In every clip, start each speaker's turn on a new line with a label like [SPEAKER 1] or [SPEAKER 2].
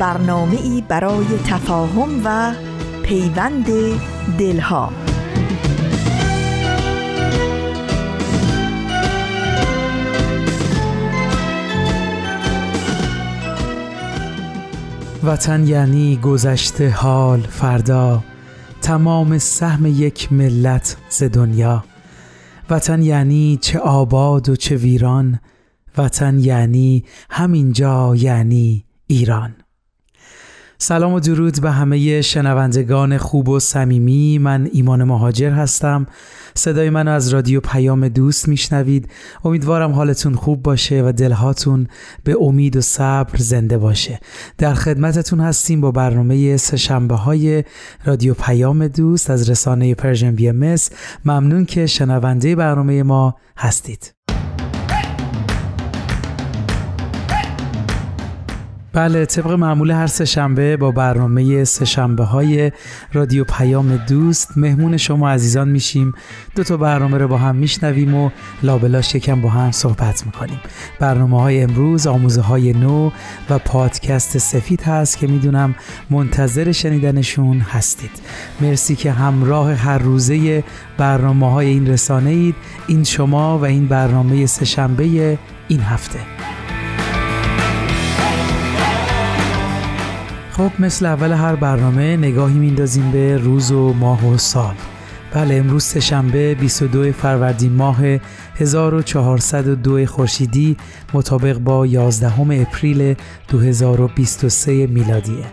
[SPEAKER 1] برنامه ای برای تفاهم و پیوند دلها.
[SPEAKER 2] وطن یعنی گذشته حال فردا. تمام سهم یک ملت ز دنیا. وطن یعنی چه آباد و چه ویران. وطن یعنی همینجا یعنی ایران. سلام و درود به همه شنوندگان خوب و صمیمی. من ایمان مهاجر هستم. صدای منو از رادیو پیام دوست میشنوید. امیدوارم حالتون خوب باشه و دلهاتون به امید و صبر زنده باشه. در خدمتتون هستیم با برنامه سهشنبه های رادیو پیام دوست از رسانه Persian BMS ممنون که شنونده برنامه ما هستید. بله طبق معمول هر سهشنبه با برنامه سهشنبه های رادیو پیام دوست مهمون شما عزیزان میشیم. دو تا برنامه رو با هم میشنویم و لابلاش یکم با هم صحبت می‌کنیم. برنامه های امروز آموزه های نو و پادکست سفید هست که می‌دونم منتظر شنیدنشون هستید. مرسی که همراه هر روزه برنامه های این رسانه اید این شما و این برنامه سهشنبه این هفته. خب مثل اول هر برنامه نگاهی میندازیم به روز و ماه و سال. بله امروز سهشنبه 22 فروردین ماه 1402 خورشیدی مطابق با 11 اپریل 2023 میلادیه.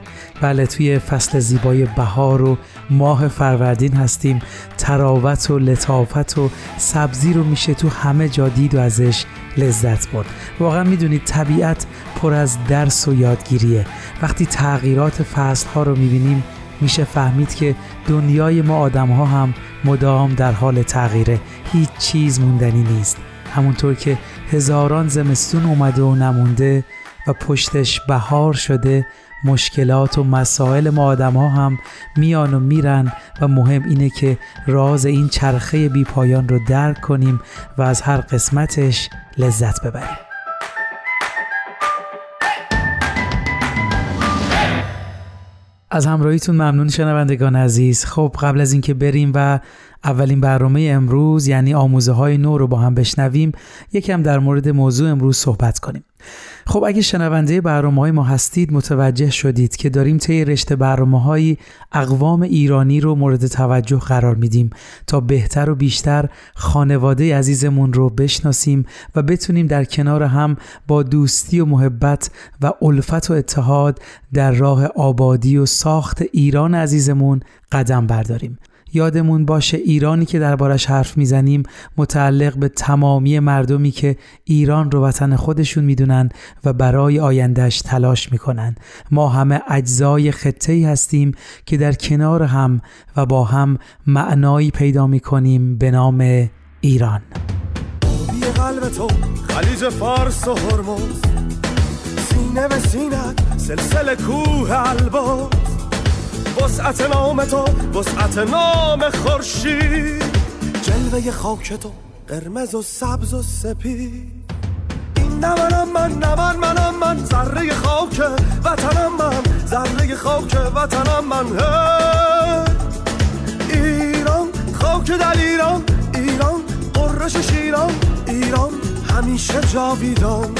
[SPEAKER 2] بله توی فصل زیبای بهار و ماه فروردین هستیم. تراوت و لطافت و سبزی رو میشه تو همه جا دید و ازش لذت برد. واقعا می‌دونید طبیعت پر از درس و یادگیریه. وقتی تغییرات فصل ها رو می‌بینیم میشه فهمید که دنیای ما آدم ها هم مدام در حال تغییره. هیچ چیز موندنی نیست. همونطور که هزاران زمستون اومده و نمونده و پشتش بهار شده مشکلات و مسائل ما آدم ها هم میان و میرن و مهم اینه که راز این چرخه بی پایان رو درک کنیم و از هر قسمتش لذت ببریم. از همراهیتون ممنون شنوندگان عزیز. خب قبل از اینکه بریم و اولین برنامه امروز یعنی آموزه های نو رو با هم بشنویم یکم در مورد موضوع امروز صحبت کنیم. خب اگه شنونده برنامه های ما هستید متوجه شدید که داریم طی رشته برنامه های اقوام ایرانی رو مورد توجه قرار میدیم تا بهتر و بیشتر خانواده عزیزمون رو بشناسیم و بتونیم در کنار هم با دوستی و محبت و الفت و اتحاد در راه آبادی و ساخت ایران عزیزمون قدم برداریم. یادمون باشه ایرانی که دربارش حرف می‌زنیم متعلق به تمامی مردمی که ایران رو وطن خودشون می‌دونن و برای آیندهش تلاش می‌کنن. ما همه اجزای خطه ای هستیم که در کنار هم و با هم معنایی پیدا می‌کنیم به نام ایران. خلیج فارس و هرمز. سینه به سینت سلسله کوه البرز. وسعت نام تو وسعت نام خورشید. جلوه خاک تو قرمز و سبز و سپید. این نمنم من نمن منم من ذره خاک وطنم من ذره خاک وطنم من ایران خاک دل ایران ایران قرش شیران ایران همیشه جاویدان.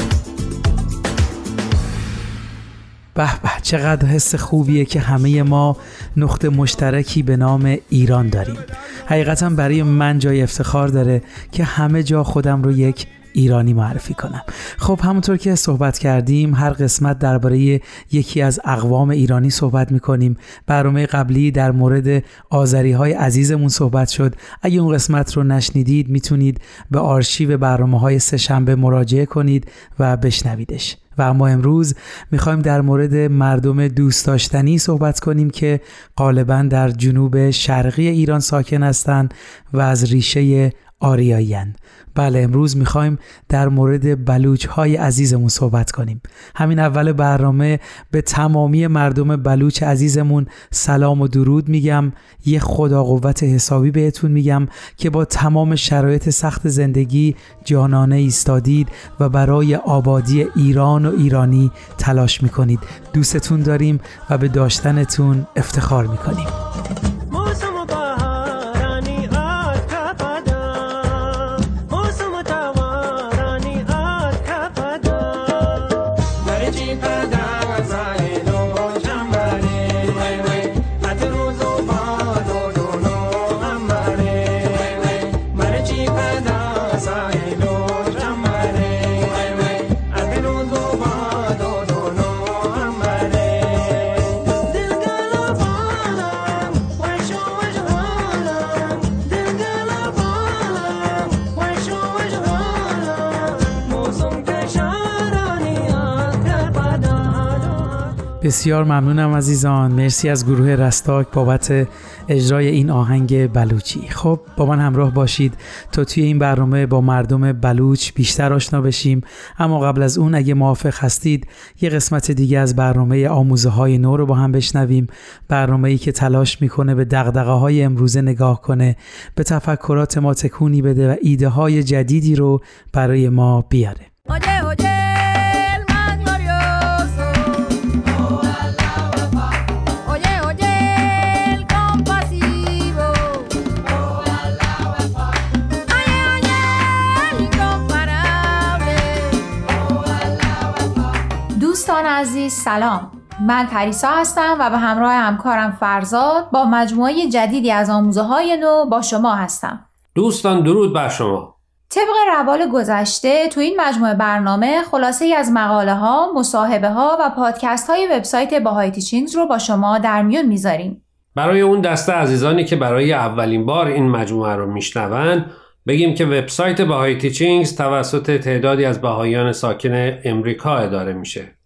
[SPEAKER 2] به به چقدر حس خوبیه که همه ما نقطه مشترکی به نام ایران داریم. حقیقتا برای من جای افتخار داره که همه جا خودم رو یک ایرانی معرفی کنم. خب همونطور که صحبت کردیم هر قسمت درباره یکی از اقوام ایرانی صحبت می‌کنیم. برنامه قبلی در مورد آذری های عزیزمون صحبت شد. اگه اون قسمت رو نشنیدید می‌تونید به آرشیو برنامه های سهشنبه مراجعه کنید و بشنویدش. و اما امروز می‌خوایم در مورد مردم دوست داشتنی صحبت کنیم که غالبا در جنوب شرقی ایران ساکن هستند و از ریشه آریاییان بله امروز می‌خوایم در مورد بلوچ های عزیزمون صحبت کنیم. همین اول برنامه به تمامی مردم بلوچ عزیزمون سلام و درود میگم. یه خدا قوت حسابی بهتون میگم که با تمام شرایط سخت زندگی جانانه ایستادید و برای آبادی ایران و ایرانی تلاش می‌کنید. دوستتون داریم و به داشتنتون افتخار می‌کنیم. بسیار ممنونم عزیزان. مرسی از گروه رستاک بابت اجرای این آهنگ بلوچی. خب با من همراه باشید. تا توی این برنامه با مردم بلوچ بیشتر آشنا بشیم. اما قبل از اون اگه موافق هستید یه قسمت دیگه از برنامه آموزه های نو رو با هم بشنویم. برنامه ای که تلاش می‌کنه به دقدقه های امروزه نگاه کنه. به تفکرات ما تکونی بده و ایده های جدیدی رو برای ما بیاره.
[SPEAKER 3] عزیز سلام من پریسا هستم و به همراه همکارم فرزاد با مجموعه جدیدی از آموزه های نو با شما هستم
[SPEAKER 4] دوستان درود بر شما
[SPEAKER 3] طبق روال گذشته تو این مجموعه برنامه خلاصه ای از مقاله ها، مصاحبه ها و پادکست های وبسایت باهای تیچینگز رو با شما در میون می‌ذاریم.
[SPEAKER 4] برای اون دسته عزیزانی که برای اولین بار این مجموعه رو میشنوند بگیم که وبسایت باهای تیچینگز توسط تعدادی از بهاییان ساکن امریکا اداره میشه.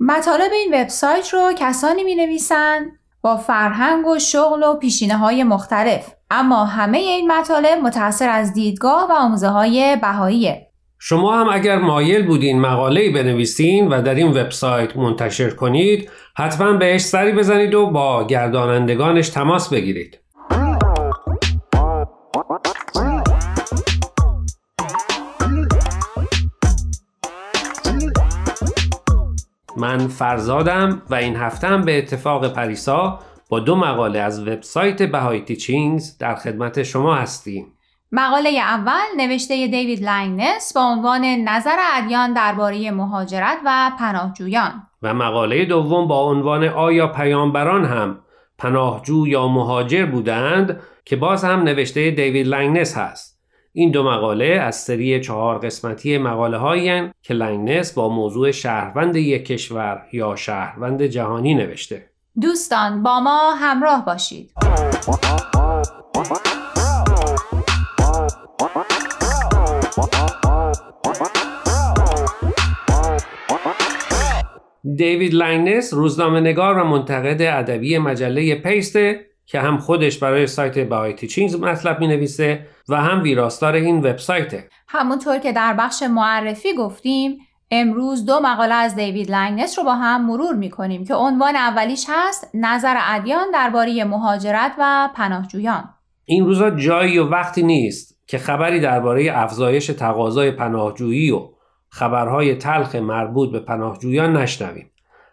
[SPEAKER 3] مطالب این وبسایت رو کسانی می نویسن با فرهنگ و شغل و پیشینه های مختلف. اما همه این مطالب متأثر از دیدگاه و آموزه های بهاییه.
[SPEAKER 4] شما هم اگر مایل بودین مقاله بنویسین و در این وبسایت منتشر کنید حتما بهش سری بزنید و با گردانندگانش تماس بگیرید. من فرزادم و این هفته هم به اتفاق پریسا با دو مقاله از وبسایت Bahai Teachings در خدمت شما هستیم.
[SPEAKER 3] مقاله اول نوشته دیوید لنگنس با عنوان نظر ادیان درباره مهاجرت و پناهجویان
[SPEAKER 4] و مقاله دوم با عنوان آیا پیامبران هم پناهجو یا مهاجر بودند که باز هم نوشته دیوید لنگنس هست. این دو مقاله از سری چهار قسمتی مقاله هایی که لنگنس با موضوع شهروند یک کشور یا شهروند جهانی نوشته.
[SPEAKER 3] دوستان با ما همراه باشید.
[SPEAKER 4] دیوید لنگنس روزنامه نگار و منتقد ادبی مجله پیسته که هم خودش برای سایت بهای تیچینگز مطلب می نویسه و هم ویراستار این وبسایته.
[SPEAKER 3] همونطور که در بخش معرفی گفتیم امروز دو مقاله از دیوید لنگنس رو با هم مرور می کنیم که عنوان اولیش هست نظر ادیان درباره مهاجرت و پناهجویان.
[SPEAKER 4] این روزا جایی و وقتی نیست که خبری درباره افزایش تقاضای پناهجویی و خبرهای تلخ مربوط به پناهجویان نشنویم.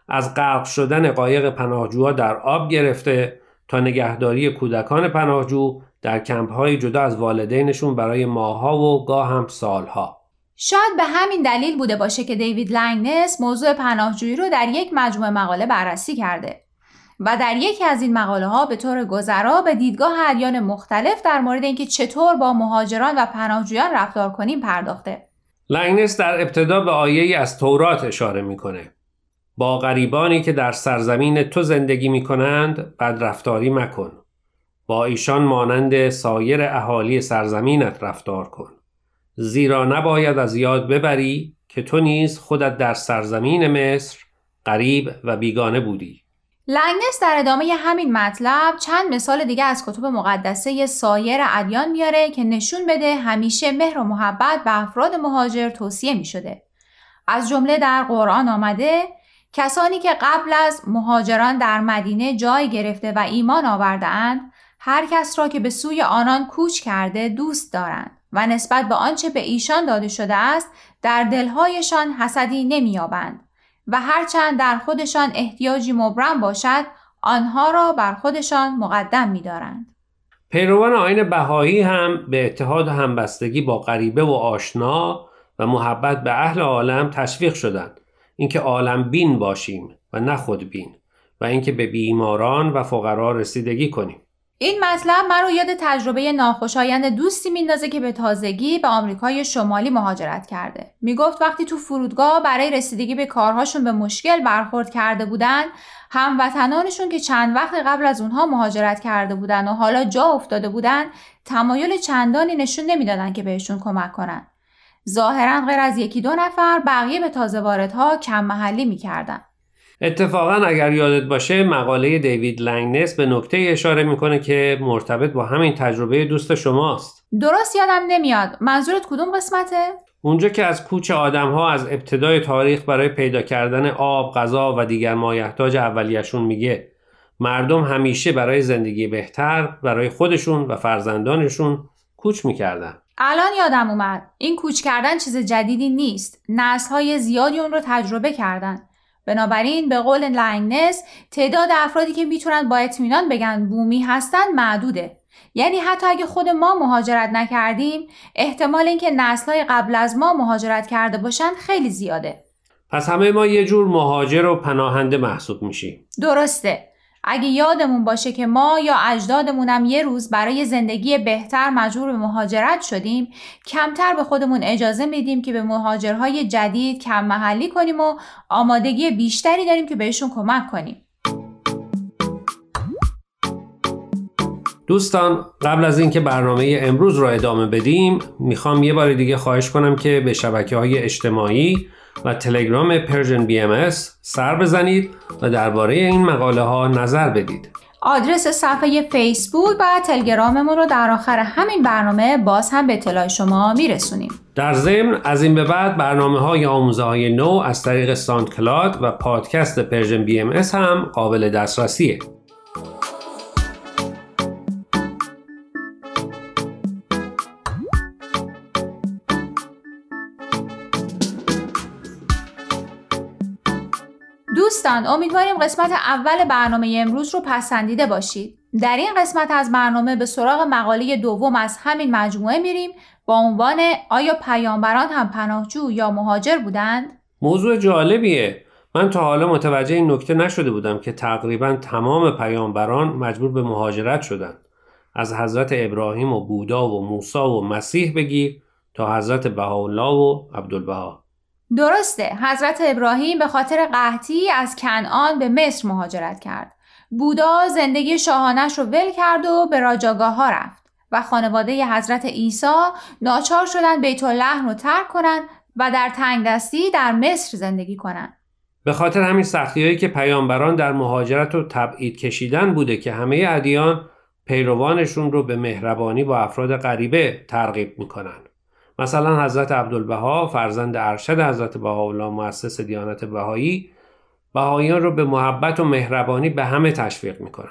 [SPEAKER 4] از غرق شدن قایق پناهجوها در آب گرفته تا نگهداری کودکان پناهجو در کمپ های جدا از والدینشون برای ماها و گاه هم سالها.
[SPEAKER 3] شاید به همین دلیل بوده باشه که دیوید لنگنس موضوع پناهجویی رو در یک مجموعه مقاله بررسی کرده و در یکی از این مقاله ها به طور گذرا به دیدگاه ادیان مختلف در مورد اینکه چطور با مهاجران و پناهجویان رفتار کنیم پرداخته.
[SPEAKER 4] لنگنس در ابتدا به آیه‌ای از تورات اشاره می‌کنه. با غریبانی که در سرزمین تو زندگی می کنند بدرفتاری مکن. با ایشان مانند سایر اهالی سرزمینت رفتار کن. زیرا نباید از یاد ببری که تو نیز خودت در سرزمین مصر قریب و بیگانه بودی.
[SPEAKER 3] لنگنس در ادامه همین مطلب چند مثال دیگه از کتب مقدسه سایر ادیان میاره که نشون بده همیشه مهر و محبت به افراد مهاجر توصیه می شده. از جمله در قرآن آمده کسانی که قبل از مهاجران در مدینه جای گرفته و ایمان آورده اند هر کس را که به سوی آنان کوچ کرده دوست دارند و نسبت به آنچه به ایشان داده شده است در دلهایشان حسدی نمییابند و هرچند در خودشان احتیاجی مبرم باشد آنها را بر خودشان مقدم می‌دارند.
[SPEAKER 4] پیروان آین بهایی هم به اتحاد و همبستگی با غریبه و آشنا و محبت به اهل عالم تشویق شدند اینکه عالم بین باشیم و نه خود بین و اینکه به بیماران و فقرا رسیدگی کنیم
[SPEAKER 3] این مطلب من رو یاد تجربه ناخوشایند دوستی میندازه که به تازگی به آمریکای شمالی مهاجرت کرده. می‌گفت وقتی تو فرودگاه برای رسیدگی به کارهاشون به مشکل برخورد کرده بودن، هموطنانشون که چند وقت قبل از اونها مهاجرت کرده بودن و حالا جا افتاده بودن، تمایل چندانی نشون نمی‌دادن که بهشون کمک کنن. ظاهرا غیر از یکی دو نفر بقیه به تازه واردها کم محلی می‌کردن.
[SPEAKER 4] اتفاقا اگر یادت باشه مقاله دیوید لنگنس به نکته اشاره می‌کنه که مرتبط با همین تجربه دوست شماست.
[SPEAKER 3] درست یادم نمیاد. منظورت کدوم قسمته؟
[SPEAKER 4] اونجا که از کوچ آدم ها از ابتدای تاریخ برای پیدا کردن آب، غذا و دیگر مایحتاج اولیشون میگه. مردم همیشه برای زندگی بهتر برای خودشون و فرزندانشون کوچ می‌کردن.
[SPEAKER 3] الان یادم اومد. این کوچ کردن چیز جدیدی نیست. نسل های زیادی اون رو تجربه کردن. بنابراین به قول لنگنس تعداد افرادی که می‌تونن با اطمینان بگن بومی هستن معدوده. یعنی حتی اگه خود ما مهاجرت نکردیم احتمال اینکه نسلهای قبل از ما مهاجرت کرده باشن خیلی زیاده.
[SPEAKER 4] پس همه ما یه جور مهاجر و پناهنده محسوب میشیم.
[SPEAKER 3] درسته. اگه یادمون باشه که ما یا اجدادمونم یه روز برای زندگی بهتر مجبور به مهاجرت شدیم کمتر به خودمون اجازه میدیم که به مهاجرهای جدید کم محلی کنیم و آمادگی بیشتری داریم که بهشون کمک کنیم.
[SPEAKER 4] دوستان قبل از اینکه برنامه امروز را ادامه بدیم می‌خوام یه بار دیگه خواهش کنم که به شبکه های اجتماعی و تلگرام Persian BMS سر بزنید و درباره این مقاله ها نظر بدید.
[SPEAKER 3] آدرس صفحه فیسبوک و تلگراممون رو در آخر همین برنامه باز هم به اطلاع شما میرسونیم.
[SPEAKER 4] در ضمن از این به بعد برنامه های آموزه های نو از طریق ساند کلاد و پادکست Persian BMS هم قابل دسترسیه.
[SPEAKER 3] دوستان امیدواریم قسمت اول برنامه امروز رو پسندیده باشید. در این قسمت از برنامه به سراغ مقاله دوم از همین مجموعه میریم با عنوان آیا پیامبران هم پناهجو یا مهاجر بودند؟
[SPEAKER 4] موضوع جالبیه. من تا حالا متوجه این نکته نشده بودم که تقریبا تمام پیامبران مجبور به مهاجرت شدند. از حضرت ابراهیم و بودا و موسی و مسیح بگیر تا حضرت بهاءالله و عبدالبها.
[SPEAKER 3] درسته حضرت ابراهیم به خاطر قحطی از کنعان به مصر مهاجرت کرد بودا زندگی شاهانش رو ول کرد و به راجاگاه ها رفت و خانواده حضرت عیسی ناچار شدن بیت الله رو ترک کنند و در تنگ دستی در مصر زندگی کنند.
[SPEAKER 4] به خاطر همین سختیهایی که پیامبران در مهاجرت و تبعید کشیدن بوده که همه ادیان پیروانشون رو به مهربانی با افراد غریبه ترغیب می‌کنن. مثلا حضرت عبدالبها فرزند ارشد حضرت بهاءالله مؤسس دیانت بهایی بهاییان رو به محبت و مهربانی به همه تشویق می‌کنن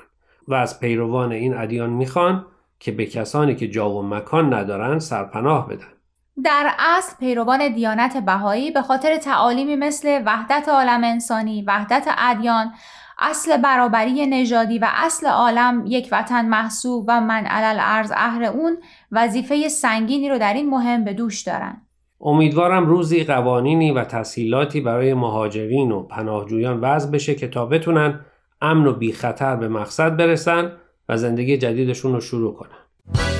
[SPEAKER 4] و از پیروان این ادیان می‌خوان که به کسانی که جا و مکان ندارن سرپناه بدن.
[SPEAKER 3] در اصل پیروان دیانت بهایی به خاطر تعالیمی مثل وحدت عالم انسانی، وحدت ادیان، اصل برابری نژادی و اصل عالم یک وطن محسوب و من علل ارز اهر اون وظیفه سنگینی رو در این مهم به دوش دارن.
[SPEAKER 4] امیدوارم روزی قوانینی و تسهیلاتی برای مهاجرین و پناهجویان وضع بشه که تا بتونن امن و بی خطر به مقصد برسن و زندگی جدیدشون رو شروع کنن.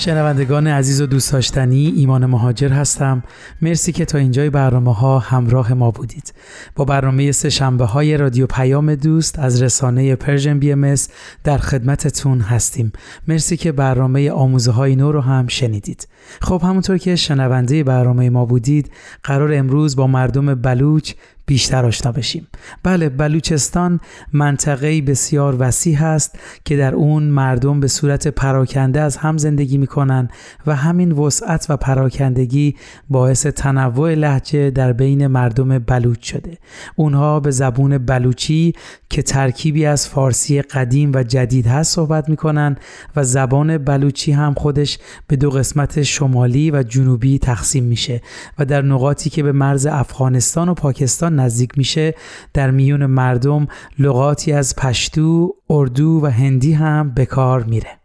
[SPEAKER 2] شنوندگان عزیز و دوست داشتنی ایمان مهاجر هستم. مرسی که تا اینجای برنامه ها همراه ما بودید. با برنامه سه شنبه های رادیو پیام دوست از رسانه Persian BMS در خدمتتون هستیم. مرسی که برنامه آموزه های نو رو هم شنیدید. خب همونطور که شنونده برنامه ما بودید قرار امروز با مردم بلوچ بیشتر آشنا بشیم. بله بلوچستان منطقه‌ای بسیار وسیع است که در اون مردم به صورت پراکنده از هم زندگی می‌کنن و همین وسعت و پراکندگی باعث تنوع لحجه در بین مردم بلوچ شده. اونها به زبون بلوچی که ترکیبی از فارسی قدیم و جدید هست صحبت می‌کنن و زبان بلوچی هم خودش به دو قسمت شمالی و جنوبی تقسیم میشه و در نقاطی که به مرز افغانستان و پاکستان نزدیک میشه در میون مردم لغاتی از پشتو، اردو و هندی هم به کار میره.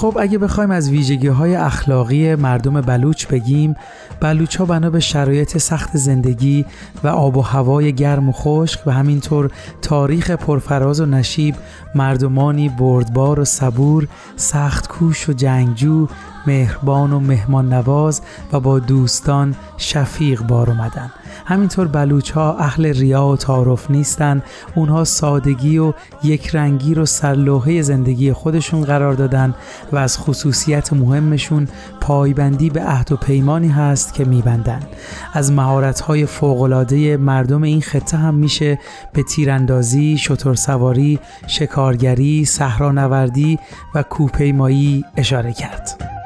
[SPEAKER 2] خب اگه بخوایم از ویژگی های اخلاقی مردم بلوچ بگیم بلوچ ها بنا به شرایط سخت زندگی و آب و هوای گرم و خشک و همینطور تاریخ پرفراز و نشیب مردمانی بردبار و صبور سخت کوش و جنگجو مهربان و مهمان نواز و با دوستان شفیق بار اومدن. همینطور بلوچ ها اهل ریا و تعارف نیستن. اونها سادگی و یک رنگی رو سرلوحه زندگی خودشون قرار دادن و از خصوصیت مهمشون پایبندی به عهد و پیمانی هست که میبندن. از مهارت های فوقلاده مردم این خطه هم میشه به تیراندازی، شتر سواری، شکارگری، صحرانوردی و کوپیمایی اشاره کرد.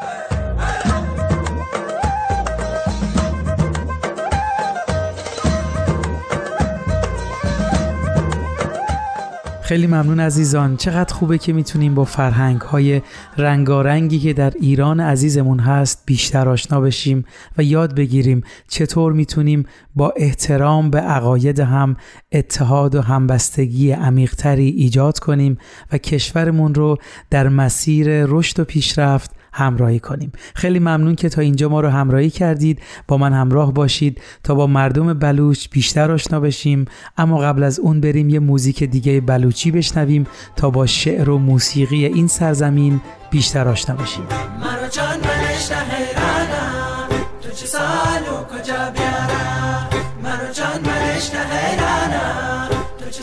[SPEAKER 2] خیلی ممنون عزیزان. چقدر خوبه که می‌تونیم با فرهنگ های رنگارنگی که در ایران عزیزمون هست بیشتر آشنا بشیم و یاد بگیریم چطور می‌تونیم با احترام به عقاید هم اتحاد و همبستگی عمیقتری ایجاد کنیم و کشورمون رو در مسیر رشد و پیشرفت همراهی کنیم. خیلی ممنون که تا اینجا ما رو همراهی کردید. با من همراه باشید تا با مردم بلوچ بیشتر آشنا بشیم. اما قبل از اون بریم یه موزیک دیگه بلوچی بشنویم تا با شعر و موسیقی این سرزمین بیشتر آشنا بشیم. کجا
[SPEAKER 5] جان منش حیرانم تو چه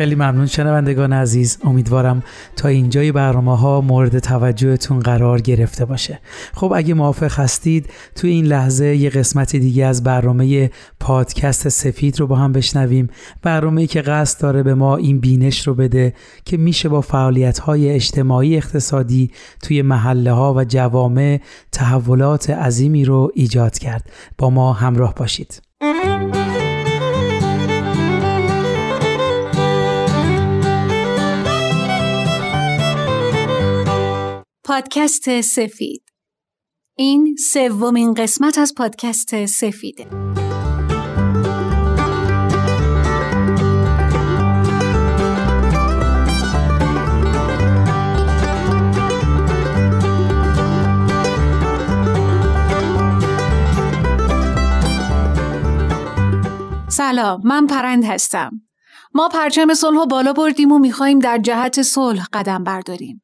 [SPEAKER 2] خیلی ممنون شنوندگان عزیز. امیدوارم تا اینجای برنامه ها مورد توجهتون قرار گرفته باشه. خب اگه موافق هستید تو این لحظه یه قسمت دیگه از برنامه پادکست سفید رو با هم بشنویم. برنامه که قصد داره به ما این بینش رو بده که میشه با فعالیت های اجتماعی اقتصادی توی محله ها و جوامع تحولات عظیمی رو ایجاد کرد. با ما همراه باشید.
[SPEAKER 5] پادکست سفید. این سومین قسمت از پادکست سفیده. سلام من پرند هستم. ما پرچم صلح بالا بردیم و میخواییم در جهت صلح قدم برداریم.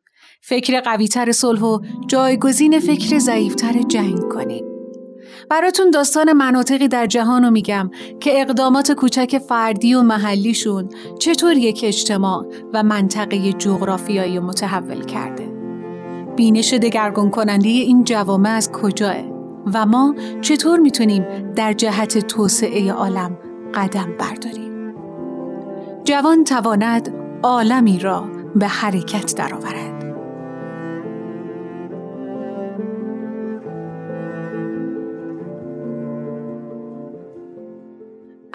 [SPEAKER 5] فکر قویتر صلح و جایگزین فکر ضعیفتر جنگ کنیم. براتون داستان مناطقی در جهان رو میگم که اقدامات کوچک فردی و محلیشون چطور یک اجتماع و منطقه جغرافیایی متحول کرده. بینش دگرگون کننده این جوامع از کجاه و ما چطور می‌تونیم در جهت توسعه عالم قدم برداریم. جوان تواند عالمی را به حرکت درآورد.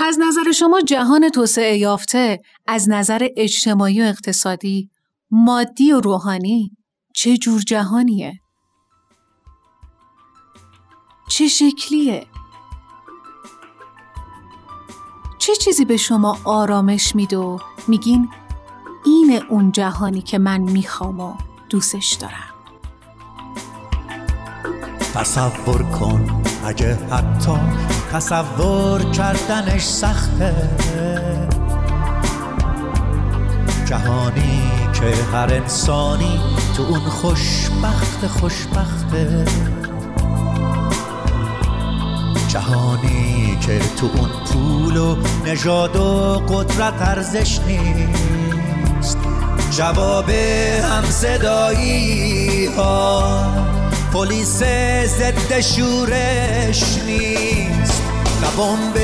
[SPEAKER 5] از نظر شما جهان توسعه یافته از نظر اجتماعی و اقتصادی مادی و روحانی چه جور جهانیه؟ چه شکلیه؟ چه چیزی به شما آرامش میده و میگین این اون جهانی که من می‌خوام و دوستش دارم
[SPEAKER 6] تصور کن اگه حتی تصور کردنش سخته. جهانی که هر انسانی تو اون خوشبخت خوشبخته. جهانی که تو اون پول و نژاد و قدرت ارزش نیست. جواب هم صدایی ها پلیس ضد شورش نیست. نه بمب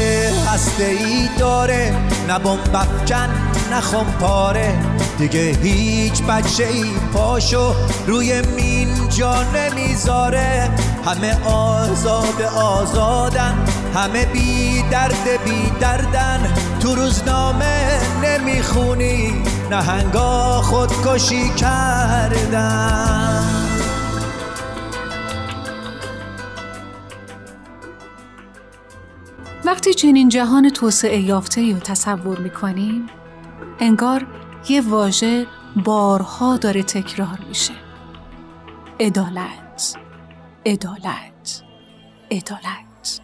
[SPEAKER 6] هسته ای داره نه بمب افکن نه پاره دیگه هیچ بچه ای پاشو روی مین جا نمی‌ذاره. همه آزاد آزادن همه بی درد بی دردن. تو روزنامه نمی‌خونی نهنگا خودکشی کردن.
[SPEAKER 5] وقتی چنین جهان توسعه یافته رو تصور می‌کنیم انگار یه واژه بارها داره تکرار میشه. عدالت عدالت عدالت.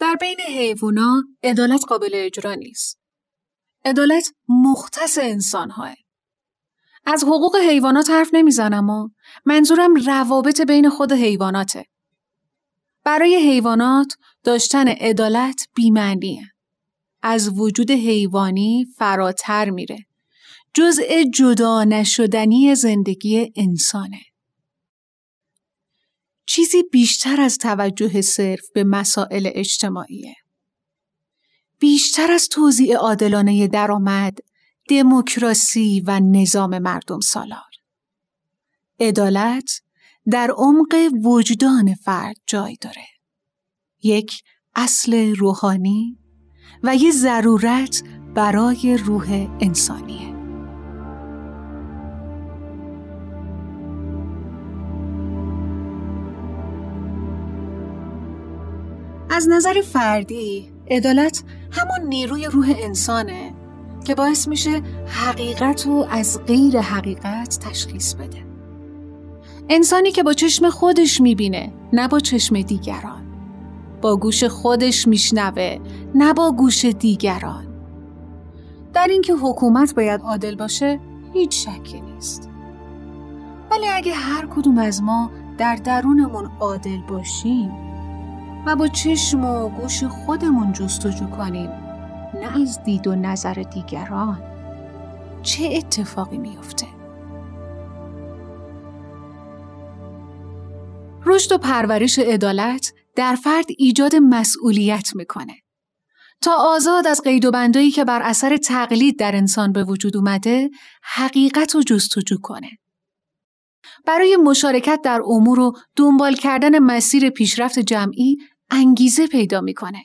[SPEAKER 5] در بین حیوانا عدالت قابل اجرا نیست. عدالت مختص انسانهاه. از حقوق حیوانات حرف نمی‌زنم و منظورم روابط بین خود حیواناته. برای حیوانات داشتن عدالت بیمعنیه. از وجود حیوانی فراتر میره. جزء جدا نشدنی زندگی انسانه. چیزی بیشتر از توجه صرف به مسائل اجتماعیه. بیشتر از توضیع عادلانه درآمد، دموکراسی و نظام مردم سالار. عدالت در عمق وجدان فرد جای داره. یک اصل روحانی و یه ضرورت برای روح انسانیه. از نظر فردی عدالت همون نیروی روح انسانه که باعث میشه حقیقت رو از غیر حقیقت تشخیص بده انسانی که با چشم خودش می‌بینه نه با چشم دیگران. با گوش خودش میشنوه نه با گوش دیگران. در اینکه حکومت باید عادل باشه هیچ شکی نیست. ولی اگه هر کدوم از ما در درونمون عادل باشیم و با چشم و گوش خودمون جستجو کنیم نه از دید و نظر دیگران چه اتفاقی میفته؟ رشد و پرورش عدالت در فرد ایجاد مسئولیت می‌کنه تا آزاد از قید و بندایی که بر اثر تقلید در انسان به وجود اومده حقیقت رو جستجو کنه برای مشارکت در امور و دنبال کردن مسیر پیشرفت جمعی انگیزه پیدا می‌کنه.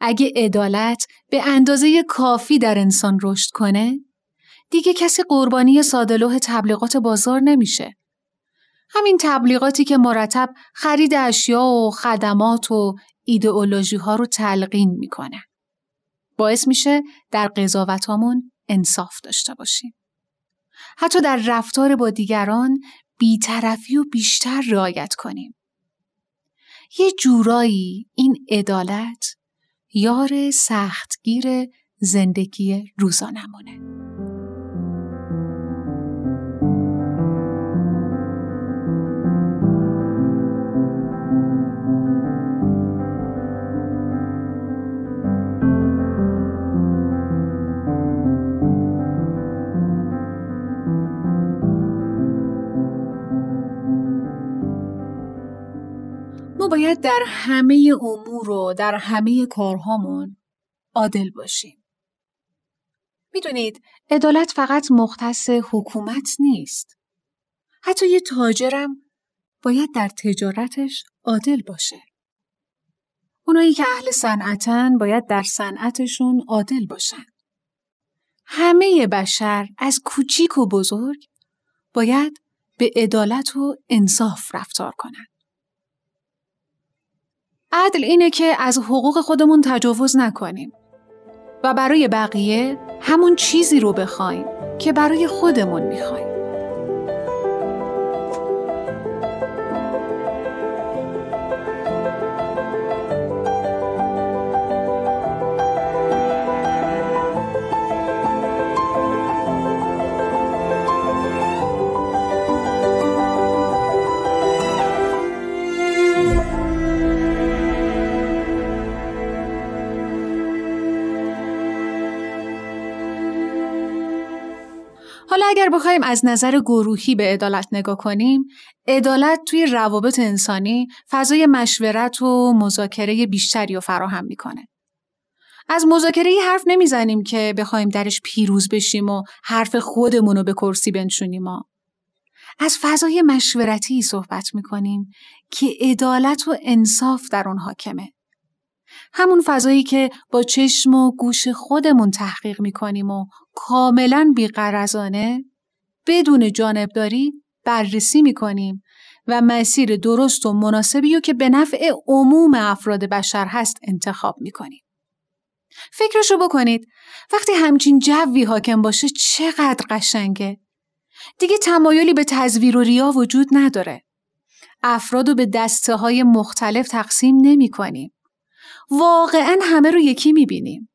[SPEAKER 5] اگه عدالت به اندازه کافی در انسان رشد کنه، دیگه کسی قربانی سادلوه تبلیغات بازار نمیشه. همین تبلیغاتی که مرتب خرید اشیا و خدمات و ایدئولوژی ها رو تلقین می‌کنه. باعث میشه در قضاوتامون انصاف داشته باشیم. حتی در رفتار با دیگران بیطرفی و بیشتر رعایت کنیم. یه جورایی این عدالت یار سختگیر زندگی روزانمونه. باید در همه امور و در همه کارهامون عادل باشیم. می‌دونید عدالت فقط مختص حکومت نیست. حتی یه تاجرم باید در تجارتش عادل باشه. اونایی که اهل صنعتن باید در صنعتشون عادل باشن. همه بشر از کوچیک و بزرگ باید به عدالت و انصاف رفتار کنند. عدل اینه که از حقوق خودمون تجاوز نکنیم و برای بقیه همون چیزی رو بخوایم که برای خودمون می‌خوایم. اگر بخوایم از نظر گروهی به عدالت نگاه کنیم، عدالت توی روابط انسانی فضای مشورت و مذاکره بیشتری رو فراهم می‌کنه. از مذاکره حرف نمی‌زنیم که بخوایم درش پیروز بشیم و حرف خودمون رو به کرسی بنشونیم ما. از فضای مشورتی صحبت می‌کنیم که عدالت و انصاف در اون حاکمه. همون فضایی که با چشم و گوش خودمون تحقیق می‌کنیم و کاملا بیقرزانه بدون جانبداری بررسی می‌کنیم و مسیر درست و مناسبی رو که به نفع عموم افراد بشر هست انتخاب می‌کنیم. فکرشو بکنید وقتی همچین جوی حاکم باشه چقدر قشنگه. دیگه تمایلی به تزویر و ریا وجود نداره. افراد رو به دسته های مختلف تقسیم نمی کنیم. واقعا همه رو یکی می‌بینیم.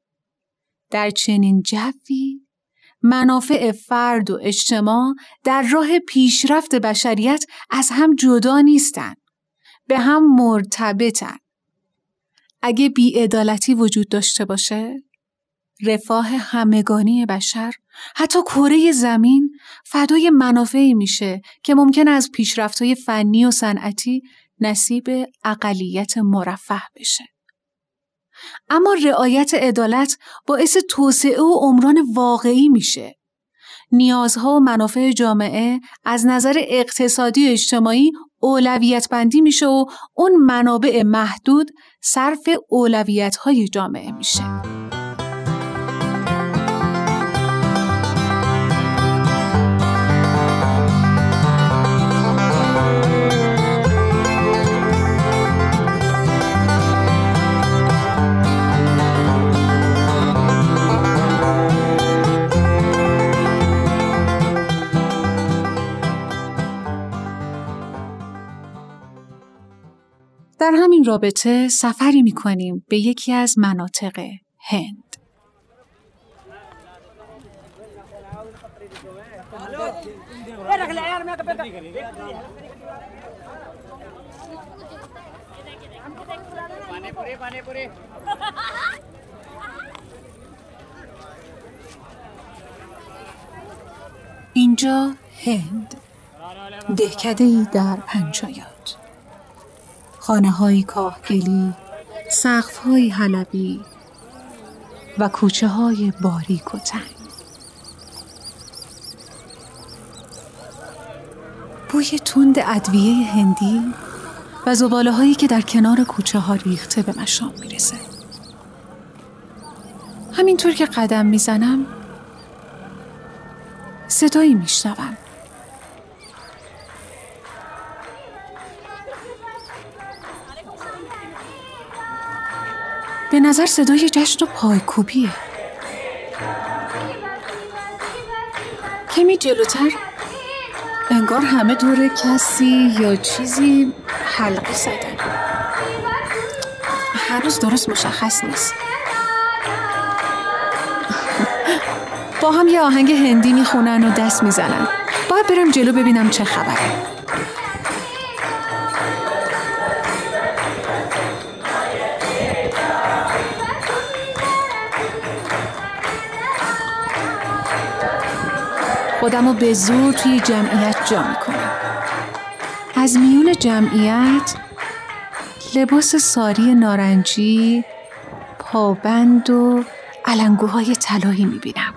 [SPEAKER 5] در چنین جوی منافع فرد و اجتماع در راه پیشرفت بشریت از هم جدا نیستند. به هم مرتبطن. اگه بیعدالتی وجود داشته باشه، رفاه همگانی بشر حتی کره زمین فدای منافعی میشه که ممکن از پیشرفت‌های فنی و صنعتی نصیب اقلیت مرفه بشه. اما رعایت عدالت باعث توسعه و عمران واقعی میشه. نیازها و منافع جامعه از نظر اقتصادی و اجتماعی اولویت بندی میشه و اون منابع محدود صرف اولویت های جامعه میشه. در همین رابطه سفری می کنیم به یکی از مناطق هند. اینجا هند دهکده ای در پنجایات خانه های کاهگلی، سقف های حلبی و کوچه های باریک و تنگ. بوی تند ادویه هندی و زباله هایی که در کنار کوچه ها ریخته به مشام می‌رسه. همینطور که قدم می‌زنم صدایی میشنوم به نظر صدای جشن و پایکوبیه کمی جلوتر؟ انگار همه دور کسی یا چیزی حلقه زدن. هنوز درست مشخص نیست. با هم یه آهنگ هندی می‌خونن و دست می‌زنن. باید برم جلو ببینم چه خبره. خودم رو به زور توی جمعیت جا می‌کنم. از میون جمعیت لباس ساری نارنجی پابند و علنگوهای طلایی می‌بینم.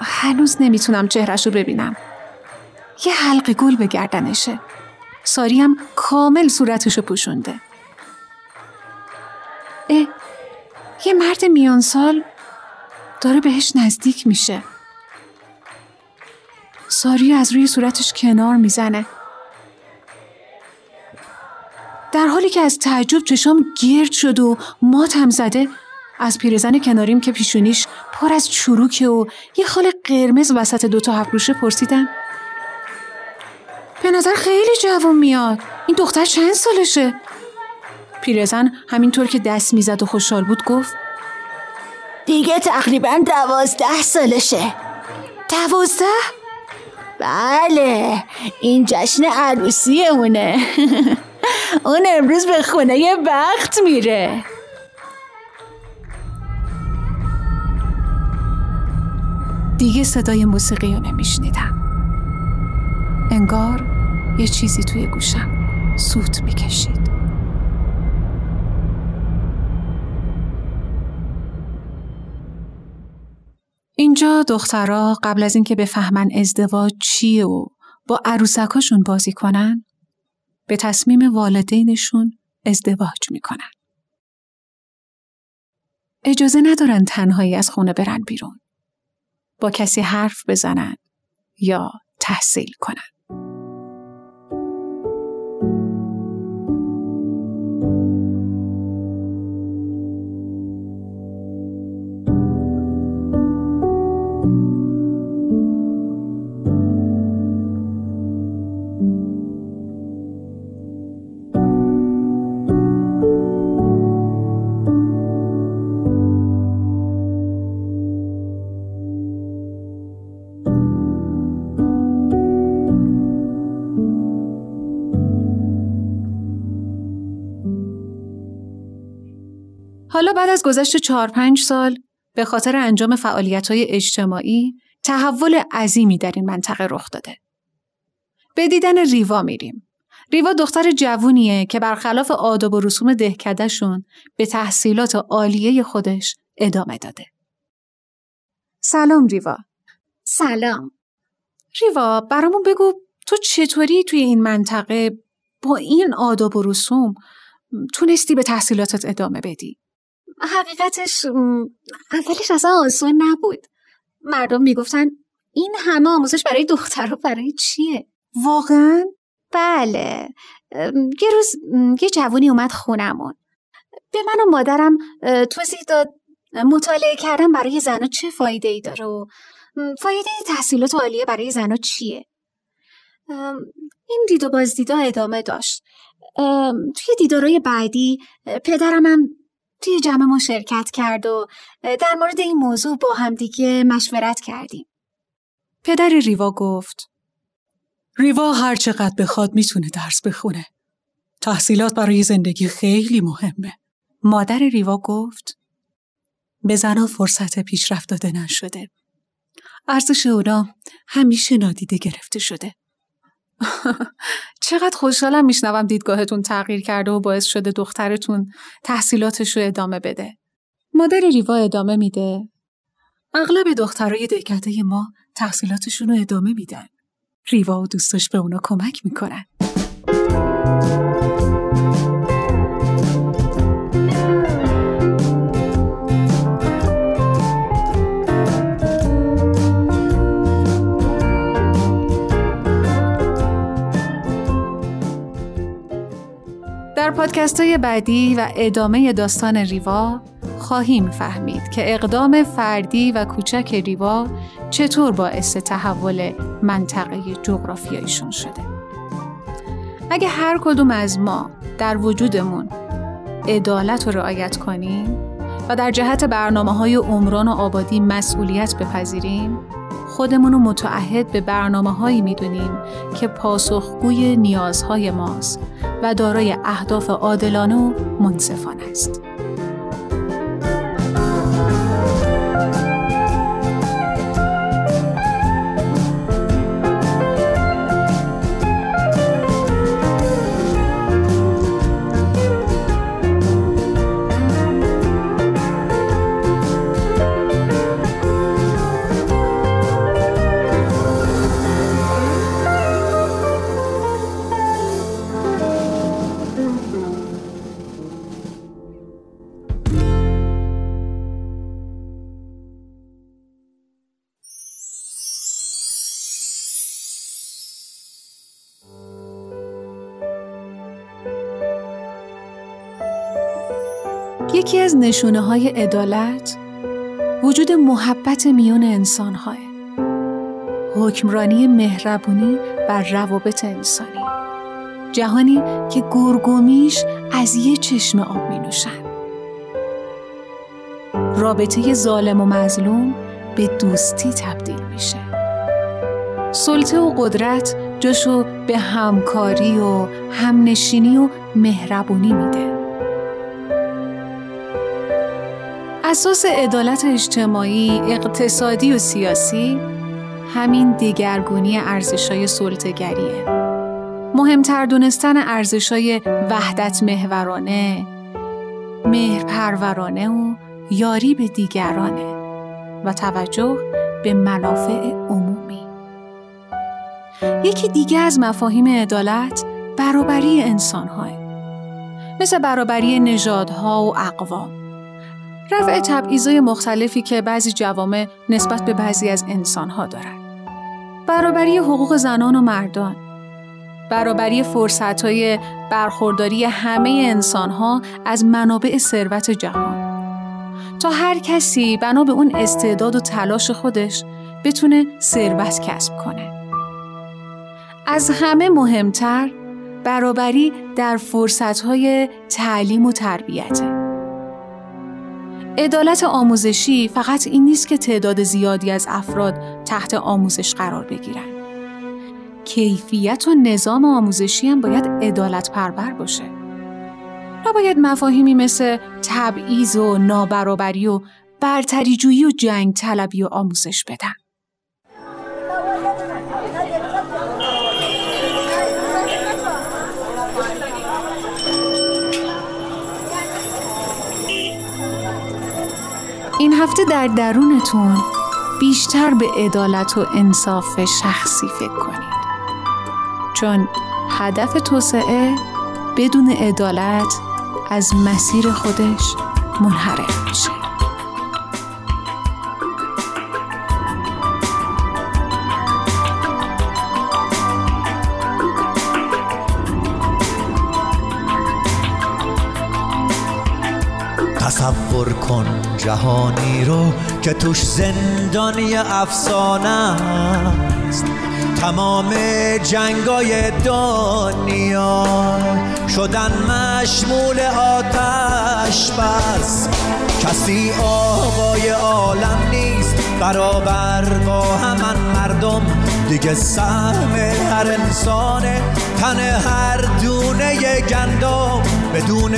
[SPEAKER 5] هنوز نمی‌تونم چهرش رو ببینم. یه حلقه گل به گردنشه. ساری هم کامل صورتشو پوشونده. اه یه مرد میان سال داره بهش نزدیک میشه. ساری از روی صورتش کنار می‌زنه. در حالی که از تعجب چشام گرد شد و ماتم زده از پیرزن کناریم که پیشونیش پر از چروکه و یه خال قرمز وسط دوتا هفروشه پرسیدم. به نظر خیلی جوان میاد. این دختر چند سالشه؟ پیرزن همینطور که دست می‌زد و خوشحال بود گفت
[SPEAKER 7] دیگه تقریبا دوازده سالشه.
[SPEAKER 5] دوازده؟
[SPEAKER 7] بله این جشن عروسی اونه اون امروز به خونه بخت میره.
[SPEAKER 5] دیگه صدای موسیقی رو نمیشنیدم. انگار یه چیزی توی گوشم سوت می‌کشید. اینجا دخترها قبل از اینکه بفهمن ازدواج چیه و با عروسکاشون بازی کنن به تصمیم والدینشون ازدواج می‌کنن. اجازه ندارن تنهایی از خونه برن بیرون. با کسی حرف بزنن یا تحصیل کنن. بعد از گذشت چهار پنج سال به خاطر انجام فعالیت های اجتماعی تحول عظیمی در این منطقه رخ داده. به دیدن ریوا میریم. ریوا دختر جوونیه که برخلاف آداب و رسوم دهکدهشون به تحصیلات عالیه خودش ادامه داده. سلام ریوا.
[SPEAKER 7] سلام.
[SPEAKER 5] ریوا برامون بگو تو چطوری توی این منطقه با این آداب و رسوم تونستی به تحصیلاتت ادامه بدی؟
[SPEAKER 7] حقیقتش اولش اصلا آسان نبود. مردم می‌گفتن این همه آموزش برای دختر و برای چیه؟
[SPEAKER 5] واقعا؟
[SPEAKER 7] بله. یه روز یه جوونی اومد خونمون. به من و مادرم توضیح داد مطالعه کردن برای زنها چه فایده ای داره و فایده تحصیلات عالیه برای زنها چیه؟ این دید و بازدیدا ادامه داشت. توی دیدارای بعدی پدرم هم توی جمع ما شرکت کرد و در مورد این موضوع با هم دیگه مشورت کردیم.
[SPEAKER 5] پدر ریوا گفت
[SPEAKER 8] ریوا هر چقدر بخواد می‌تونه درس بخونه. تحصیلات برای زندگی خیلی مهمه.
[SPEAKER 5] مادر ریوا گفت
[SPEAKER 8] به زنها فرصت پیشرفت داده نشده. ارزش اونا همیشه نادیده گرفته شده.
[SPEAKER 5] چقدر خوشحالم میشنوم دیدگاهتون تغییر کرده و باعث شده دخترتون تحصیلاتش رو ادامه بده. مادر ریوا ادامه میده.
[SPEAKER 8] اغلب دخترای دهکده ما تحصیلاتشون رو ادامه میدن. ریوا و دوستاش به اونا کمک می‌کنن.
[SPEAKER 5] در پادکست های بعدی و ادامه داستان ریوا خواهیم فهمید که اقدام فردی و کوچک ریوا چطور باعث تحول منطقه جغرافیاییشون شده. اگه هر کدوم از ما در وجودمون عدالت رو رعایت کنیم و در جهت برنامه های عمران و آبادی مسئولیت بپذیریم خودمون رو متعهد به برنامه هایی می‌دونیم که پاسخگوی نیازهای ماست و دارای اهداف عادلانه و منصفانه است. نشونه های عدالت وجود محبت میان انسان های. حکمرانی مهربونی بر روابط انسانی جهانی که گرگومیش از یه چشم آب می نوشن. رابطه ظالم و مظلوم به دوستی تبدیل میشه. سلطه و قدرت جاشو به همکاری و همنشینی و مهربونی میده. اساس عدالت اجتماعی، اقتصادی و سیاسی همین دگرگونی ارزشای سلطگریه. مهمتر دونستن ارزشای وحدت محورانه، مهرپرورانه و یاری به دیگرانه و توجه به منافع عمومی. یکی دیگه از مفاهیم عدالت برابری انسان‌های مثل برابری نژادها و اقوام رفع تبعیضای مختلفی که بعضی جوامع نسبت به بعضی از انسانها دارند. برابری حقوق زنان و مردان برابری فرصتهای برخورداری همه انسانها از منابع ثروت جهان تا هر کسی بنا به اون استعداد و تلاش خودش بتونه ثروت کسب کنه. از همه مهمتر برابری در فرصتهای تعلیم و تربیته. عدالت آموزشی فقط این نیست که تعداد زیادی از افراد تحت آموزش قرار بگیرن. کیفیت و نظام آموزشی هم باید عدالت پربر باشه. نباید مفاهیمی مثل تبعیض و نابرابری و برتریجویی و جنگ طلبی و آموزش بدن. این هفته در درونتون بیشتر به عدالت و انصاف شخصی فکر کنید. چون هدف توسعه بدون عدالت از مسیر خودش منحرف میشه
[SPEAKER 6] تصور کن جهانی رو که توش زندانی افسانه است. تمام جنگای دنیا شدن مشمول آتش بس. کسی آقای عالم نیست برابر با همان مردم. دیگه سهم هر انسانه تن هر دونه گندم. بدون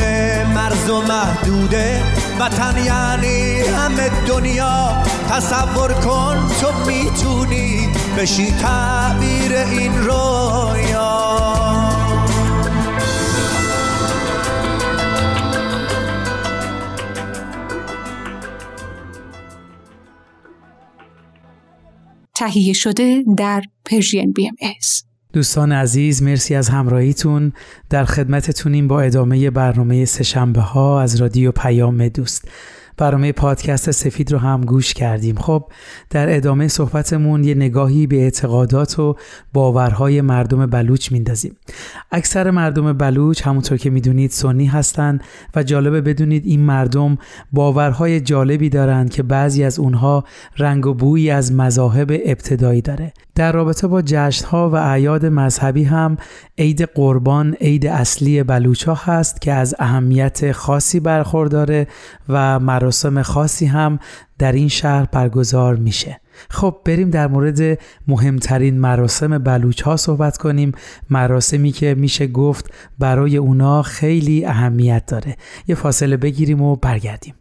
[SPEAKER 6] مرز و محدوده. وطن یعنی همه دنیا. تصور کن تو می‌تونی بشی تعبیر این رویا.
[SPEAKER 5] تهیه شده در Persian BMS.
[SPEAKER 2] دوستان عزیز مرسی از همراهیتون. در خدمتتونیم با ادامه برنامه سهشنبه ها از رادیو پیام دوست. برنامه پادکست سفید رو هم گوش کردیم. خب در ادامه صحبتمون یه نگاهی به اعتقادات و باورهای مردم بلوچ میندازیم. اکثر مردم بلوچ همونطور که می‌دونید سنی هستند و جالبه بدونید این مردم باورهای جالبی دارند که بعضی از اونها رنگ و بویی از مذاهب ابتدایی داره. در رابطه با جشنها و اعیاد مذهبی هم عید قربان عید اصلی بلوچ ها هست که از اهمیت خاصی برخورداره و مراسم خاصی هم در این شهر برگزار میشه. خب بریم در مورد مهمترین مراسم بلوچ ها صحبت کنیم. مراسمی که میشه گفت برای اونا خیلی اهمیت داره. یه فاصله بگیریم و برگردیم.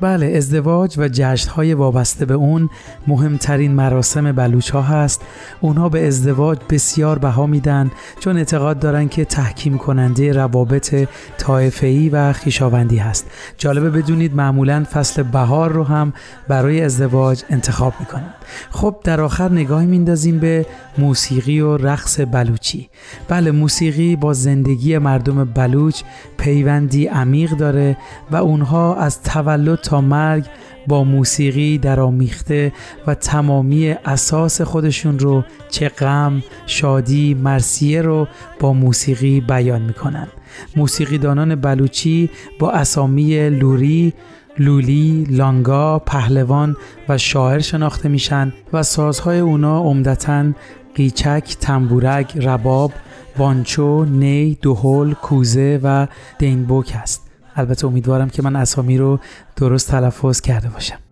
[SPEAKER 2] بله ازدواج و جشنهای وابسته به اون مهمترین مراسم بلوچ ها هست. اونها به ازدواج بسیار بها میدن چون اعتقاد دارن که تحکیم کننده روابط طایفه‌ای و خیشاوندی هست. جالبه بدونید معمولا فصل بهار رو هم برای ازدواج انتخاب می‌کنن. خب در آخر نگاهی میندازیم به موسیقی و رقص بلوچی. بله موسیقی با زندگی مردم بلوچ پیوندی عمیق داره و اونها از تولد تا مرگ با موسیقی درآمیخته و تمامی اساس خودشون رو چه غم، شادی، مرسیه رو با موسیقی بیان می‌کنن موسیقیدانان بلوچی با اسامی لوری، لولی، لانگا، پهلوان و شاعر شناخته میشن و سازهای اونا عمدتا قیچک، تنبورک، رباب، بانچو، نی، دهل، کوزه و دینبوک است. البته امیدوارم که من اسامی رو درست تلفظ کرده باشم.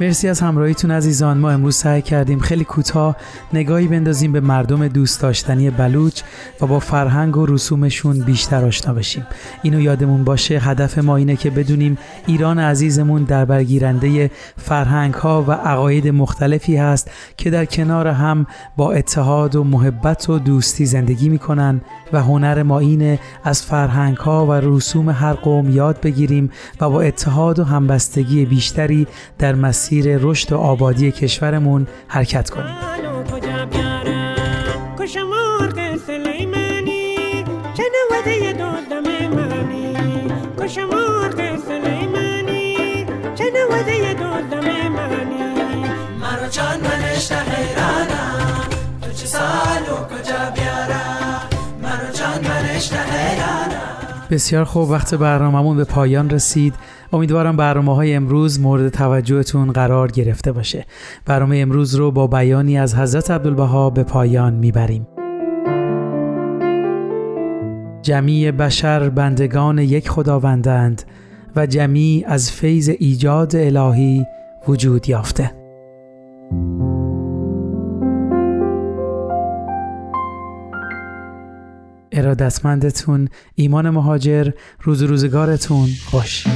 [SPEAKER 2] مرسی از همراهیتون عزیزان. ما امروز سعی کردیم خیلی کوتاه نگاهی بندازیم به مردم دوست داشتنی بلوچ و با فرهنگ و رسومشون بیشتر آشنا بشیم. اینو یادمون باشه هدف ما اینه که بدونیم ایران عزیزمون در برگیرنده فرهنگ ها و عقاید مختلفی هست که در کنار هم با اتحاد و محبت و دوستی زندگی می‌کنن و هنر ما اینه از فرهنگ ها و رسوم هر قوم یاد بگیریم و با اتحاد و همبستگی بیشتری در مسیر مسیر رشد و آبادی کشورمون حرکت کنیم. بسیار خوب وقت برنامهمون به پایان رسید. امیدوارم برنامه های امروز مورد توجهتون قرار گرفته باشه. برنامه امروز رو با بیانی از حضرت عبدالبها به پایان می‌بریم. جمیع بشر بندگان یک خداوندند و جمیع از فیض ایجاد الهی وجود یافته. ارادتمندتون ایمان مهاجر روز روزگارتون خوش.